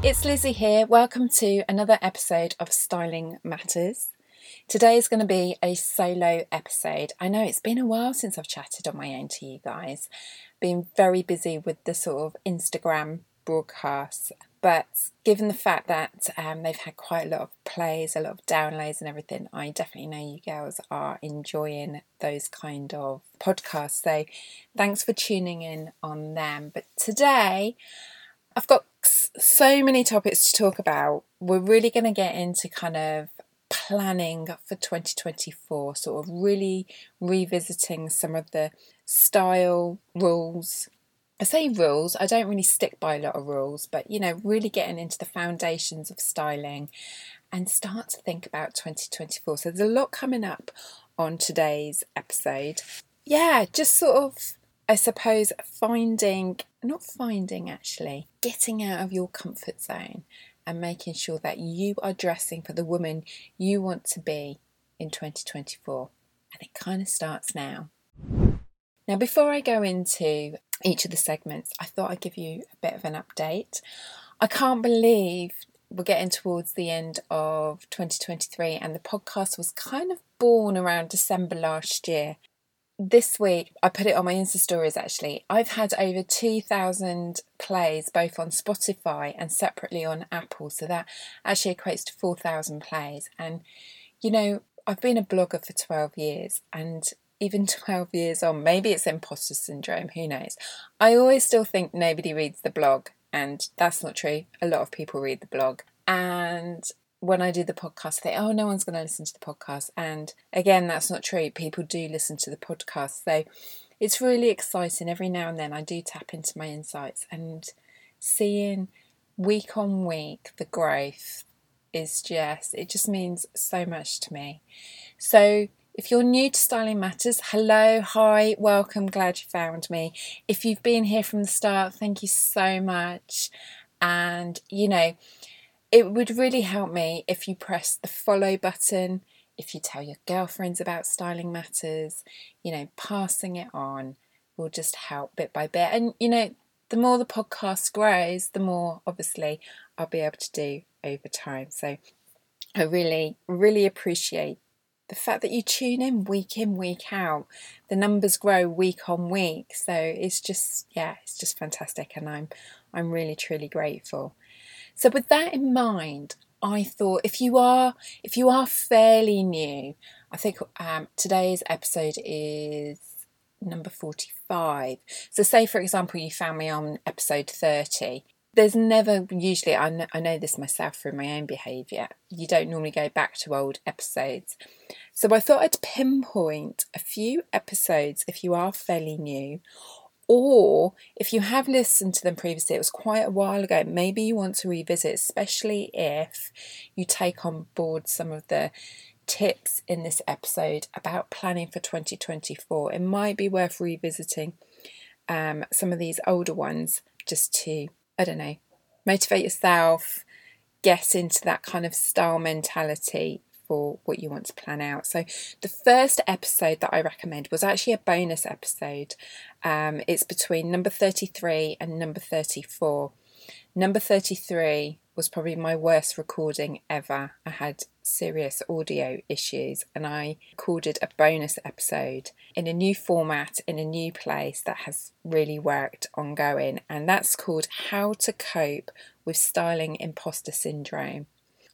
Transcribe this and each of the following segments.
It's Lizzi here. Welcome to another episode of Styling Matters. Today is going to be a solo episode. I know it's been a while since I've chatted on my own to you guys. Been very busy with the sort of Instagram broadcasts, but given the fact that um, they've had quite a lot of plays, a lot of downloads, and everything, I definitely know you girls are enjoying those kind of podcasts. So thanks for tuning in on them. But today, I've got so many topics to talk about. We're really going to get into kind of planning for 2024, sort of really revisiting some of the style rules. I say rules, I don't really stick by a lot of rules, but you know, really getting into the foundations of styling and start to think about 2024. So there's a lot coming up on today's episode. Yeah, just sort of I suppose finding, not finding actually, getting out of your comfort zone and making sure that you are dressing for the woman you want to be in 2024. And it kind of starts now. Now, before I go into each of the segments, I thought I'd give you a bit of an update. I can't believe we're getting towards the end of 2023, and the podcast was kind of born around December last year this week I put it on my Insta stories actually. I've had over 2,000 plays both on Spotify and separately on Apple. So that actually equates to 4,000 plays. And, you know, I've been a blogger for 12 years and even 12 years on, maybe it's imposter syndrome, who knows. I always still think nobody reads the blog, and that's not true. A lot of people read the blog. And when I do the podcast, think, oh, no one's going to listen to the podcast. And again, that's not true. People do listen to the podcast. So it's really exciting. Every now and then I do tap into my insights and seeing week on week the growth is just, it just means so much to me. So if you're new to Styling Matters, hello, hi, welcome, glad you found me. If you've been here from the start, thank you so much. And, you know, it would really help me if you press the follow button, if you tell your girlfriends about styling matters, you know, passing it on will just help bit by bit. And, you know, the more the podcast grows, the more obviously I'll be able to do over time. So I really, really appreciate the fact that you tune in week in, week out. The numbers grow week on week. So it's just, yeah, it's just fantastic. And I'm, I'm really, truly grateful. So with that in mind, I thought if you are if you are fairly new, I think um, today's episode is number 45. So say for example you found me on episode 30. There's never usually I know, I know this myself through my own behaviour. You don't normally go back to old episodes. So I thought I'd pinpoint a few episodes if you are fairly new or if you have listened to them previously, it was quite a while ago, maybe you want to revisit, especially if you take on board some of the tips in this episode about planning for 2024. It might be worth revisiting um, some of these older ones just to, I don't know, motivate yourself, get into that kind of style mentality for what you want to plan out. So, the first episode that I recommend was actually a bonus episode. Um, it's between number 33 and number 34. Number 33 was probably my worst recording ever. I had serious audio issues and I recorded a bonus episode in a new format in a new place that has really worked ongoing, and that's called How to Cope with Styling Imposter Syndrome.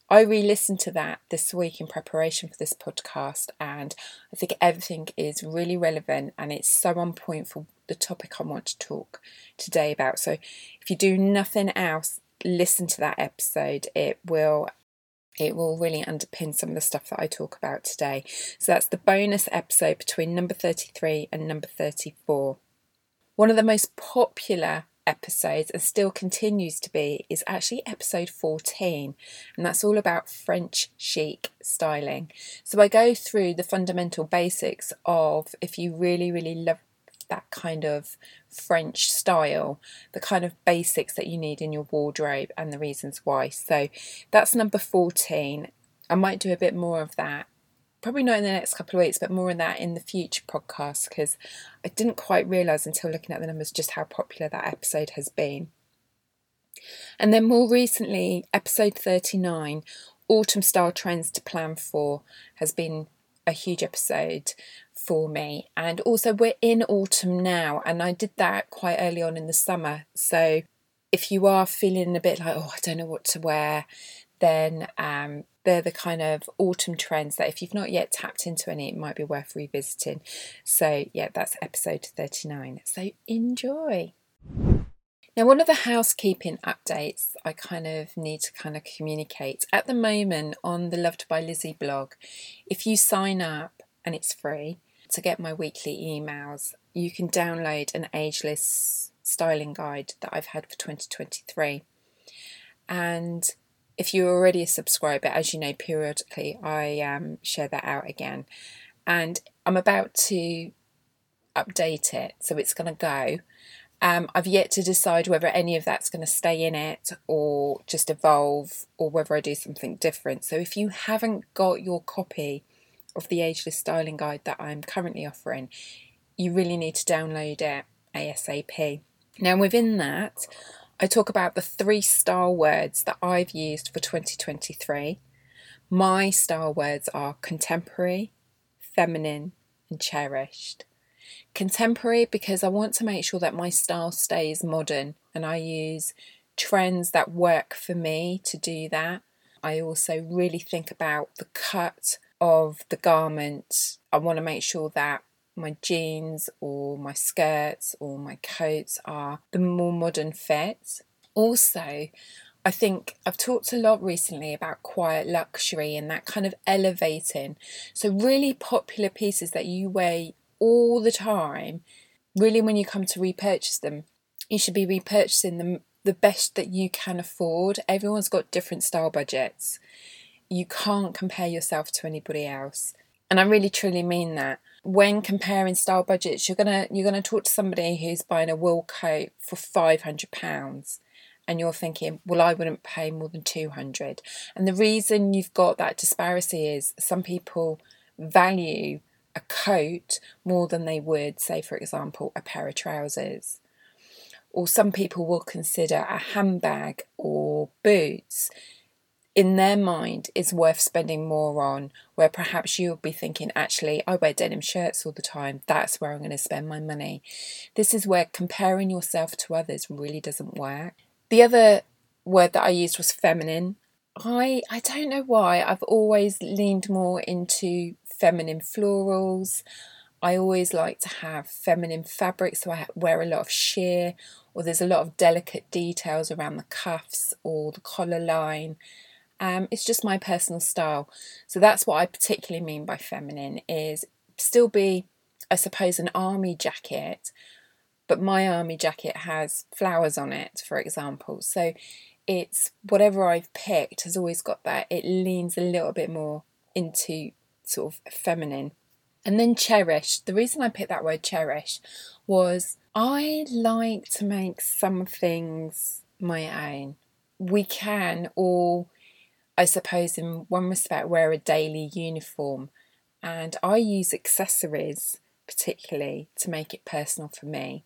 I re listened to that this week in preparation for this podcast, and I think everything is really relevant and it's so on point for the topic I want to talk today about. So, if you do nothing else, listen to that episode. It will it will really underpin some of the stuff that I talk about today. So that's the bonus episode between number 33 and number 34. One of the most popular episodes and still continues to be is actually episode 14 and that's all about French chic styling. So I go through the fundamental basics of if you really really love that kind of French style, the kind of basics that you need in your wardrobe and the reasons why. So that's number 14. I might do a bit more of that probably not in the next couple of weeks, but more on that in the future podcast because I didn't quite realise until looking at the numbers just how popular that episode has been. And then more recently, episode 39, Autumn Style Trends to Plan For, has been a huge episode for me. And also, we're in autumn now, and I did that quite early on in the summer. So, if you are feeling a bit like, oh, I don't know what to wear, then um, they're the kind of autumn trends that if you've not yet tapped into any, it might be worth revisiting. So, yeah, that's episode 39. So, enjoy. Now, one of the housekeeping updates I kind of need to kind of communicate at the moment on the Loved by Lizzi blog, if you sign up and it's free to get my weekly emails, you can download an ageless styling guide that I've had for 2023. And if you're already a subscriber, as you know, periodically I um, share that out again. And I'm about to update it, so it's going to go. Um, I've yet to decide whether any of that's going to stay in it or just evolve or whether I do something different. So if you haven't got your copy of the Ageless Styling Guide that I'm currently offering, you really need to download it ASAP. Now, within that, I talk about the three style words that I've used for 2023. My style words are contemporary, feminine, and cherished. Contemporary because I want to make sure that my style stays modern and I use trends that work for me to do that. I also really think about the cut of the garment. I want to make sure that my jeans or my skirts or my coats are the more modern fits. Also, I think I've talked a lot recently about quiet luxury and that kind of elevating. So, really popular pieces that you wear all the time, really, when you come to repurchase them, you should be repurchasing them the best that you can afford. Everyone's got different style budgets. You can't compare yourself to anybody else. And I really truly mean that when comparing style budgets, you're gonna you're gonna talk to somebody who's buying a wool coat for five hundred pounds, and you're thinking, well, I wouldn't pay more than two hundred. And the reason you've got that disparity is some people value a coat more than they would, say, for example, a pair of trousers. Or some people will consider a handbag or boots in their mind is worth spending more on, where perhaps you'll be thinking, actually, I wear denim shirts all the time, that's where I'm going to spend my money. This is where comparing yourself to others really doesn't work. The other word that I used was feminine. I I don't know why I've always leaned more into feminine florals. I always like to have feminine fabrics, so I wear a lot of sheer, or there's a lot of delicate details around the cuffs or the collar line. Um, it's just my personal style. So that's what I particularly mean by feminine is still be, I suppose, an army jacket, but my army jacket has flowers on it, for example. So it's whatever I've picked has always got that. It leans a little bit more into sort of feminine. And then cherish. The reason I picked that word cherish was I like to make some things my own. We can all I suppose, in one respect, wear a daily uniform. And I use accessories particularly to make it personal for me.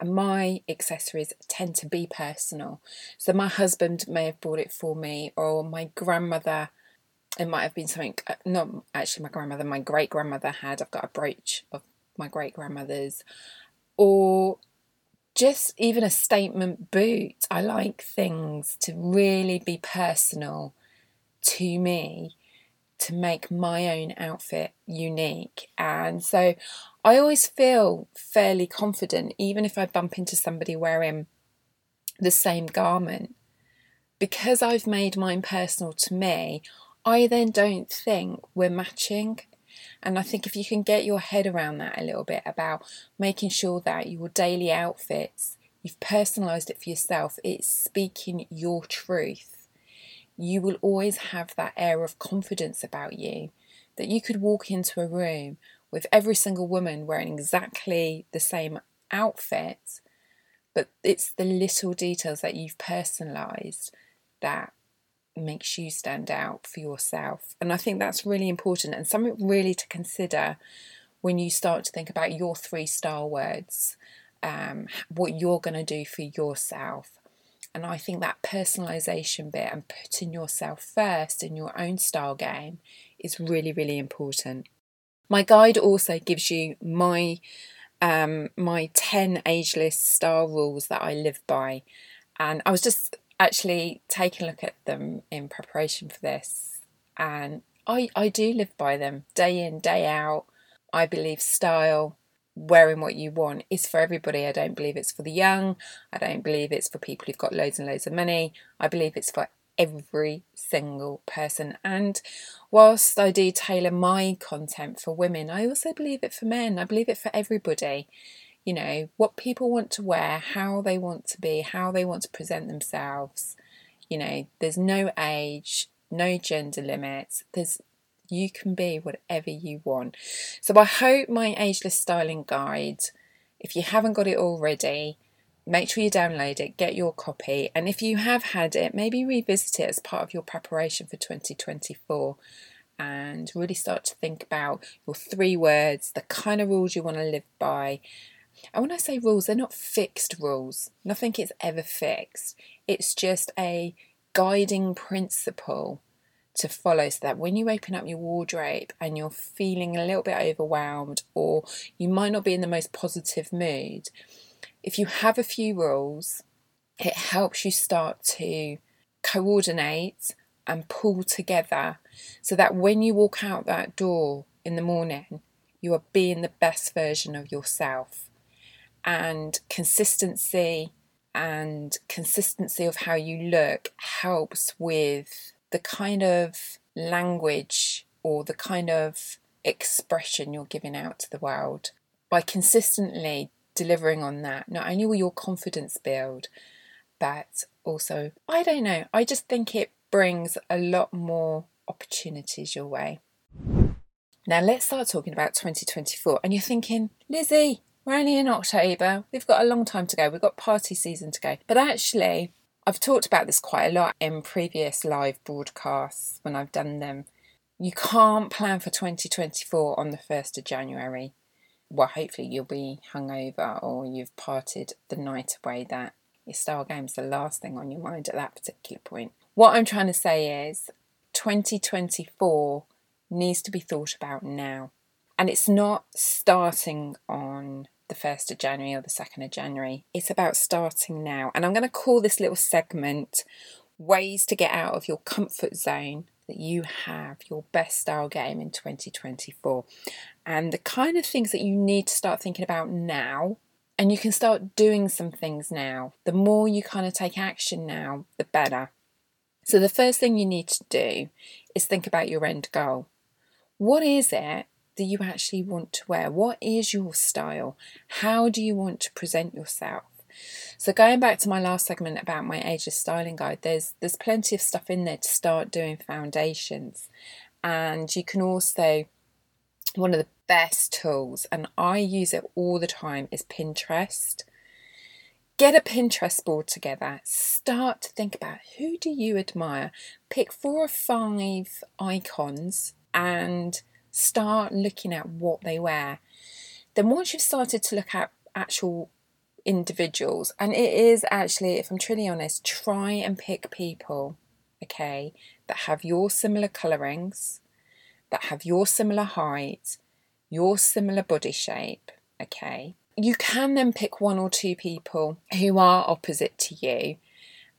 And my accessories tend to be personal. So my husband may have bought it for me, or my grandmother. It might have been something, uh, not actually my grandmother, my great grandmother had. I've got a brooch of my great grandmother's. Or just even a statement boot. I like things to really be personal to me to make my own outfit unique. And so I always feel fairly confident, even if I bump into somebody wearing the same garment. Because I've made mine personal to me, I then don't think we're matching. And I think if you can get your head around that a little bit about making sure that your daily outfits, you've personalised it for yourself, it's speaking your truth you will always have that air of confidence about you that you could walk into a room with every single woman wearing exactly the same outfit, but it's the little details that you've personalized that makes you stand out for yourself. And I think that's really important and something really to consider when you start to think about your three style words, um, what you're going to do for yourself. And I think that personalization bit and putting yourself first in your own style game is really, really important. My guide also gives you my um, my 10 ageless style rules that I live by. And I was just actually taking a look at them in preparation for this. And I, I do live by them day in, day out. I believe style, wearing what you want, is for everybody. I don't believe it's for the young. I don't believe it's for people who've got loads and loads of money. I believe it's for every single person. And whilst I do tailor my content for women, I also believe it for men. I believe it for everybody. You know, what people want to wear, how they want to be, how they want to present themselves. You know, there's no age, no gender limits. There's you can be whatever you want. So I hope my ageless styling guide, if you haven't got it already, make sure you download it, get your copy, and if you have had it, maybe revisit it as part of your preparation for 2024 and really start to think about your three words, the kind of rules you want to live by. And when I say rules, they're not fixed rules. Nothing is ever fixed. It's just a guiding principle to follow so that when you open up your wardrobe and you're feeling a little bit overwhelmed or you might not be in the most positive mood, if you have a few rules, it helps you start to coordinate and pull together so that when you walk out that door in the morning, you are being the best version of yourself. And consistency and consistency of how you look helps with the kind of language or the kind of expression you're giving out to the world. By consistently delivering on that, not only will your confidence build, but also, I don't know, I just think it brings a lot more opportunities your way. Now, let's start talking about 2024. And you're thinking, Lizzi, we're only in October. We've got a long time to go. We've got party season to go. But actually, I've talked about this quite a lot in previous live broadcasts when I've done them. You can't plan for 2024 on the 1st of January. Well, hopefully, you'll be hungover or you've parted the night away that your style game's is the last thing on your mind at that particular point. What I'm trying to say is 2024 needs to be thought about now. And it's not starting on the 1st of January or the 2nd of January. It's about starting now. And I'm going to call this little segment Ways to Get Out of Your Comfort Zone that you have your best style game in 2024. And the kind of things that you need to start thinking about now. And you can start doing some things now. The more you kind of take action now, the better. So, the first thing you need to do is think about your end goal. What is it do you actually want to wear? What is your style? How do you want to present yourself? So going back to my last segment about my ageless styling guide, there's there's plenty of stuff in there to start doing foundations. And you can also one of the best tools, and I use it all the time, is Pinterest. Get a Pinterest board together. Start to think about who do you admire. Pick four or five icons and start looking at what they wear. Then, once you've started to look at actual individuals, and it is actually, if I'm truly honest, try and pick people, okay, that have your similar colorings, that have your similar height, your similar body shape, okay. You can then pick one or two people who are opposite to you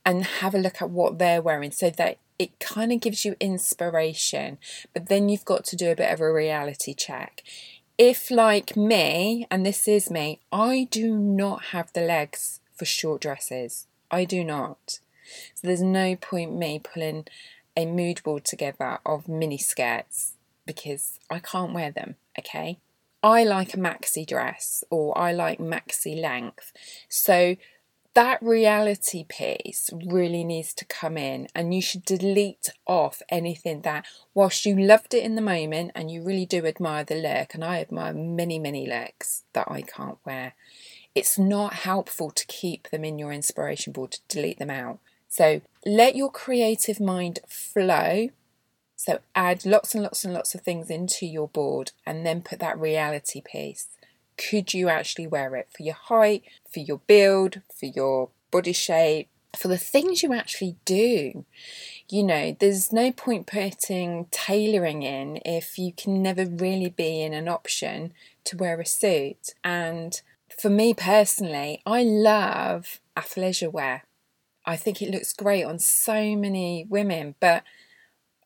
and have a look at what they're wearing so that it kind of gives you inspiration, but then you've got to do a bit of a reality check. If, like me, and this is me, I do not have the legs for short dresses, I do not. So there's no point me pulling a mood board together of mini skirts because I can't wear them, okay? I like a maxi dress or I like maxi length. So that reality piece really needs to come in and you should delete off anything that whilst you loved it in the moment and you really do admire the look and I admire many many looks that I can't wear it's not helpful to keep them in your inspiration board to delete them out. So let your creative mind flow. So add lots and lots and lots of things into your board and then put that reality piece could you actually wear it for your height, for your build, for your body shape, for the things you actually do. You know, there's no point putting tailoring in if you can never really be in an option to wear a suit. And for me personally, I love athleisure wear. I think it looks great on so many women, but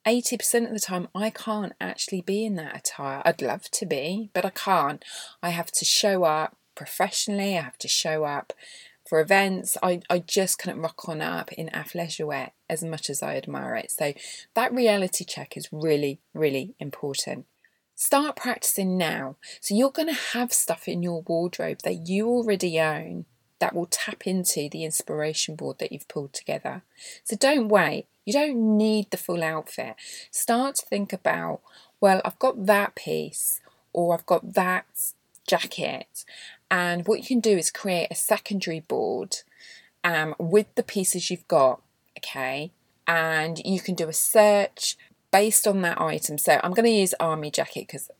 80% of the time I can't actually be in that attire. I'd love to be, but I can't. I have to show up professionally, I have to show up for events. I, I just couldn't rock on up in athleisure wear as much as I admire it. So that reality check is really, really important. Start practicing now. So you're going to have stuff in your wardrobe that you already own that will tap into the inspiration board that you've pulled together. So don't wait. You don't need the full outfit. Start to think about, well, I've got that piece or I've got that jacket. And what you can do is create a secondary board um, with the pieces you've got, okay? And you can do a search based on that item. So I'm going to use army jacket because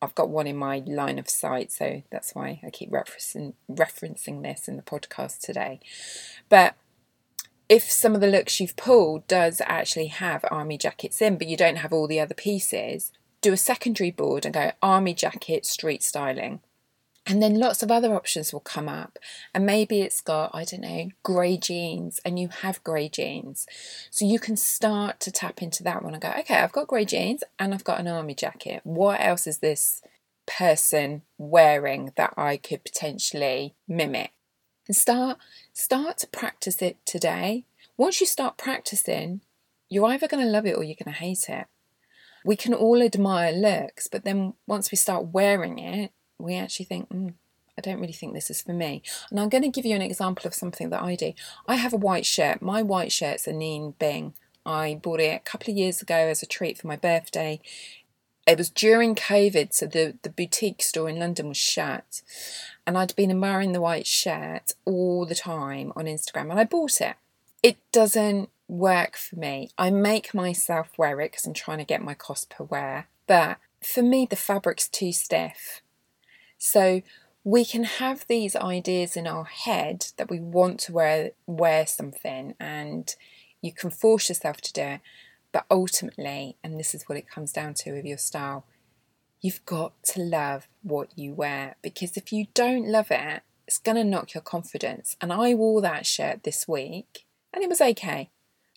I've got one in my line of sight, so that's why I keep referencing referencing this in the podcast today. But if some of the looks you've pulled does actually have army jackets in, but you don't have all the other pieces, do a secondary board and go army jacket street styling. And then lots of other options will come up. And maybe it's got, I don't know, grey jeans, and you have grey jeans. So you can start to tap into that one and go, okay, I've got grey jeans and I've got an army jacket. What else is this person wearing that I could potentially mimic? And start start to practice it today. Once you start practicing, you're either going to love it or you're going to hate it. We can all admire looks, but then once we start wearing it, we actually think, mm, I don't really think this is for me. And I'm going to give you an example of something that I do. I have a white shirt. My white shirt's Anine Bing. I bought it a couple of years ago as a treat for my birthday. It was during COVID, so the, the boutique store in London was shut. And I'd been admiring the white shirt all the time on Instagram, and I bought it. It doesn't work for me. I make myself wear it because I'm trying to get my cost per wear. But for me, the fabric's too stiff. So we can have these ideas in our head that we want to wear wear something and you can force yourself to do it but ultimately and this is what it comes down to with your style you've got to love what you wear because if you don't love it it's going to knock your confidence. And i wore that shirt this week and it was okay.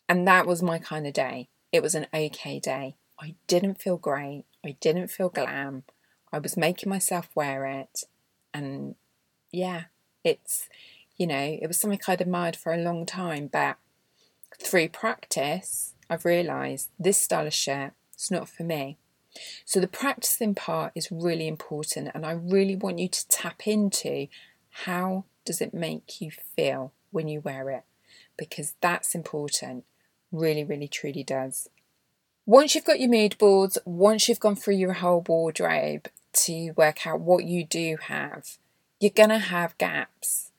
And that was my kind of day. It was an okay day. I didn't feel great. I didn't feel glam I was making myself wear it, and yeah, it's you know, it was something I'd admired for a long time, but through practice, I've realised this style of shirt is not for me. So the practicing part is really important, and I really want you to tap into how does it make you feel when you wear it, because that's important. Really, really, truly does. Once you've got your mood boards, once you've gone through your whole wardrobe, to work out what you do have, you're going to have gaps.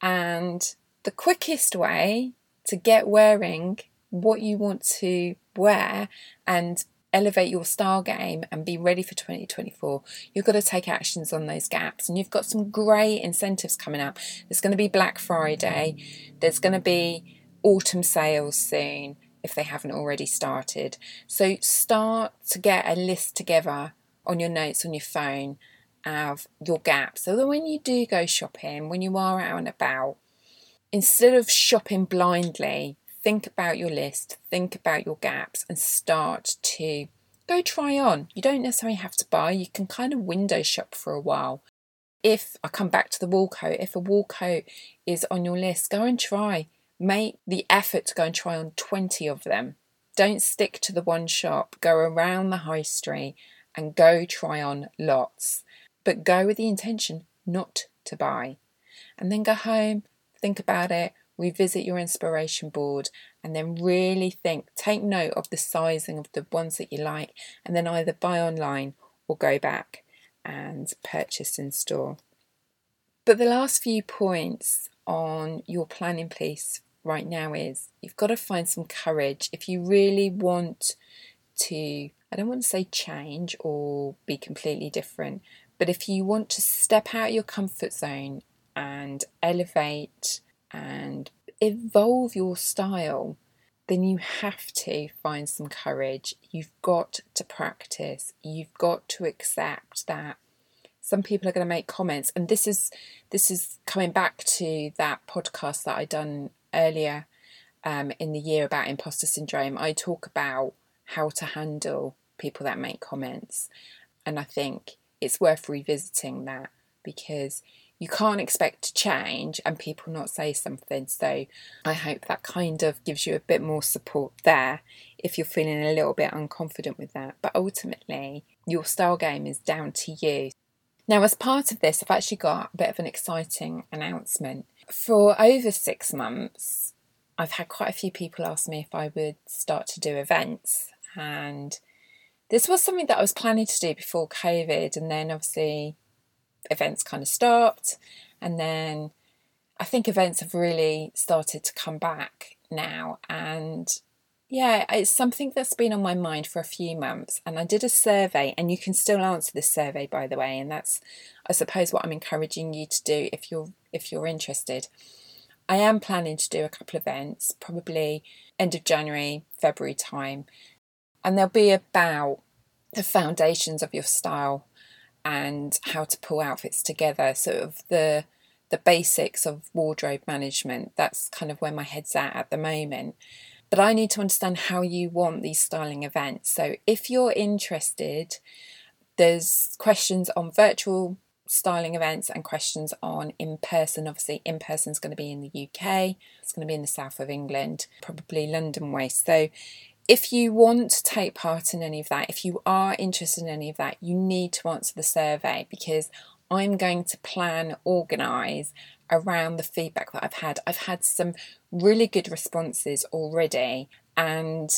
And the quickest way to get wearing what you want to wear and elevate your style game and be ready for 2024, you've got to take actions on those gaps. And you've got some great incentives coming up. There's going to be Black Friday, there's going to be autumn sales soon if they haven't already started. So start to get a list together on your notes on your phone of your gaps so that when you do go shopping, when you are out and about, instead of shopping blindly, think about your list, think about your gaps, and start to go try on. You don't necessarily have to buy, you can kind of window shop for a while. If I come back to the wool coat, if a wool coat is on your list, go and try. Make the effort to go and try on 20 of them. Don't stick to the one shop, go around the high street and go try on lots, but go with the intention not to buy. And then go home, think about it, revisit your inspiration board, and then really think, take note of the sizing of the ones that you like, and then either buy online or go back and purchase in store. But the last few points on your planning piece right now is you've got to find some courage if you really want to I don't want to say change or be completely different, but if you want to step out your comfort zone and elevate and evolve your style, then you have to find some courage. You've got to practice. You've got to accept that some people are going to make comments and this is this is coming back to that podcast that I done earlier um, in the year about imposter syndrome. I talk about how to handle people that make comments and I think it's worth revisiting that because you can't expect to change and people not say something. So I hope that kind of gives you a bit more support there if you're feeling a little bit unconfident with that. But ultimately, your style game is down to you. Now, as part of this, I've actually got a bit of an exciting announcement. For over six months, I've had quite a few people ask me if I would start to do events. And this was something that I was planning to do before COVID, and then obviously events kind of stopped. And then I think events have really started to come back now. And yeah, it's something that's been on my mind for a few months. And I did a survey, and you can still answer this survey, by the way. And that's, I suppose, what I'm encouraging you to do if you're if you're interested. I am planning to do a couple of events, probably end of January, February time, and they'll be about the foundations of your style and how to pull outfits together, sort of the the basics of wardrobe management. That's kind of where my head's at at the moment. But I need to understand how you want these styling events. So if you're interested, there's questions on virtual styling events and questions on in person. Obviously, in person is going to be in the UK, it's going to be in the south of England, probably London way. So if you want to take part in any of that, if you are interested in any of that, you need to answer the survey because I'm going to plan, organise around the feedback that I've had. I've had some really good responses already, and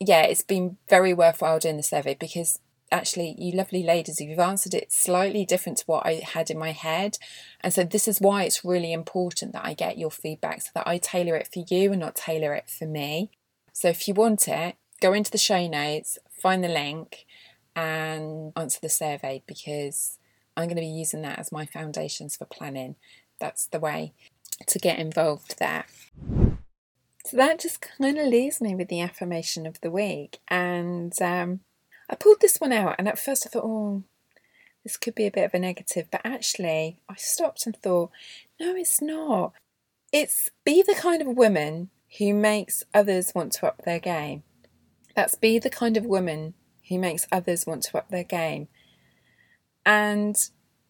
yeah, it's been very worthwhile doing the survey because actually, you lovely ladies, you've answered it slightly different to what I had in my head. And so, this is why it's really important that I get your feedback so that I tailor it for you and not tailor it for me. So if you want it, go into the show notes, find the link, and answer the survey because I'm going to be using that as my foundations for planning. That's the way to get involved there. So that just kind of leaves me with the affirmation of the week. And um, I pulled this one out, and at first I thought, oh, this could be a bit of a negative. But actually, I stopped and thought, no, it's not. It's be the kind of woman who makes others want to up their game. That's be the kind of woman who makes others want to up their game. And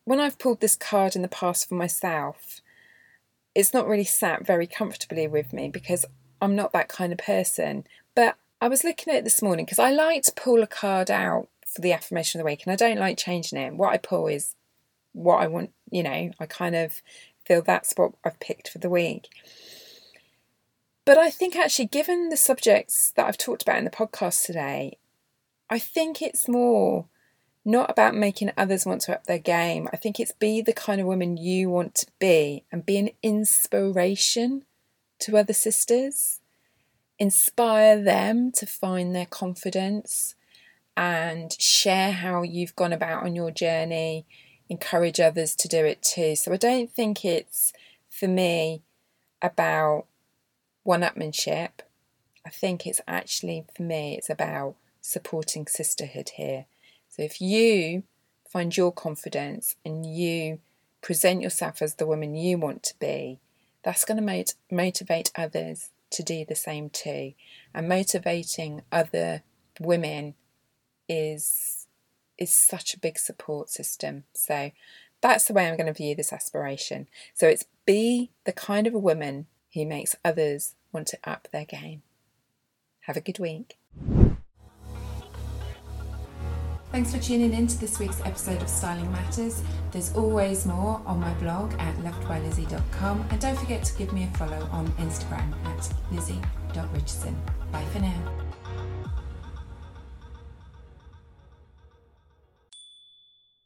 when I've pulled this card in the past for myself, it's not really sat very comfortably with me because I'm not that kind of person. I was looking at it this morning because I like to pull a card out for the affirmation of the week and I don't like changing it. What I pull is what I want, you know, I kind of feel that's what I've picked for the week. But I think actually, given the subjects that I've talked about in the podcast today, I think it's more not about making others want to up their game. I think it's be the kind of woman you want to be and be an inspiration to other sisters. Inspire them to find their confidence and share how you've gone about on your journey. Encourage others to do it too. So I don't think it's for me about one upmanship. I think it's actually, for me, it's about supporting sisterhood here. So if you find your confidence and you present yourself as the woman you want to be, that's going to mot- motivate others to do the same too. And motivating other women is is such a big support system. So that's the way I'm going to view this aspiration. So it's be the kind of a woman who makes others want to up their game. Have a good week. Thanks for tuning in to this week's episode of Styling Matters. There's always more on my blog at lovedbylizzi.com and don't forget to give me a follow on Instagram at lizzi.richardson. Bye for now.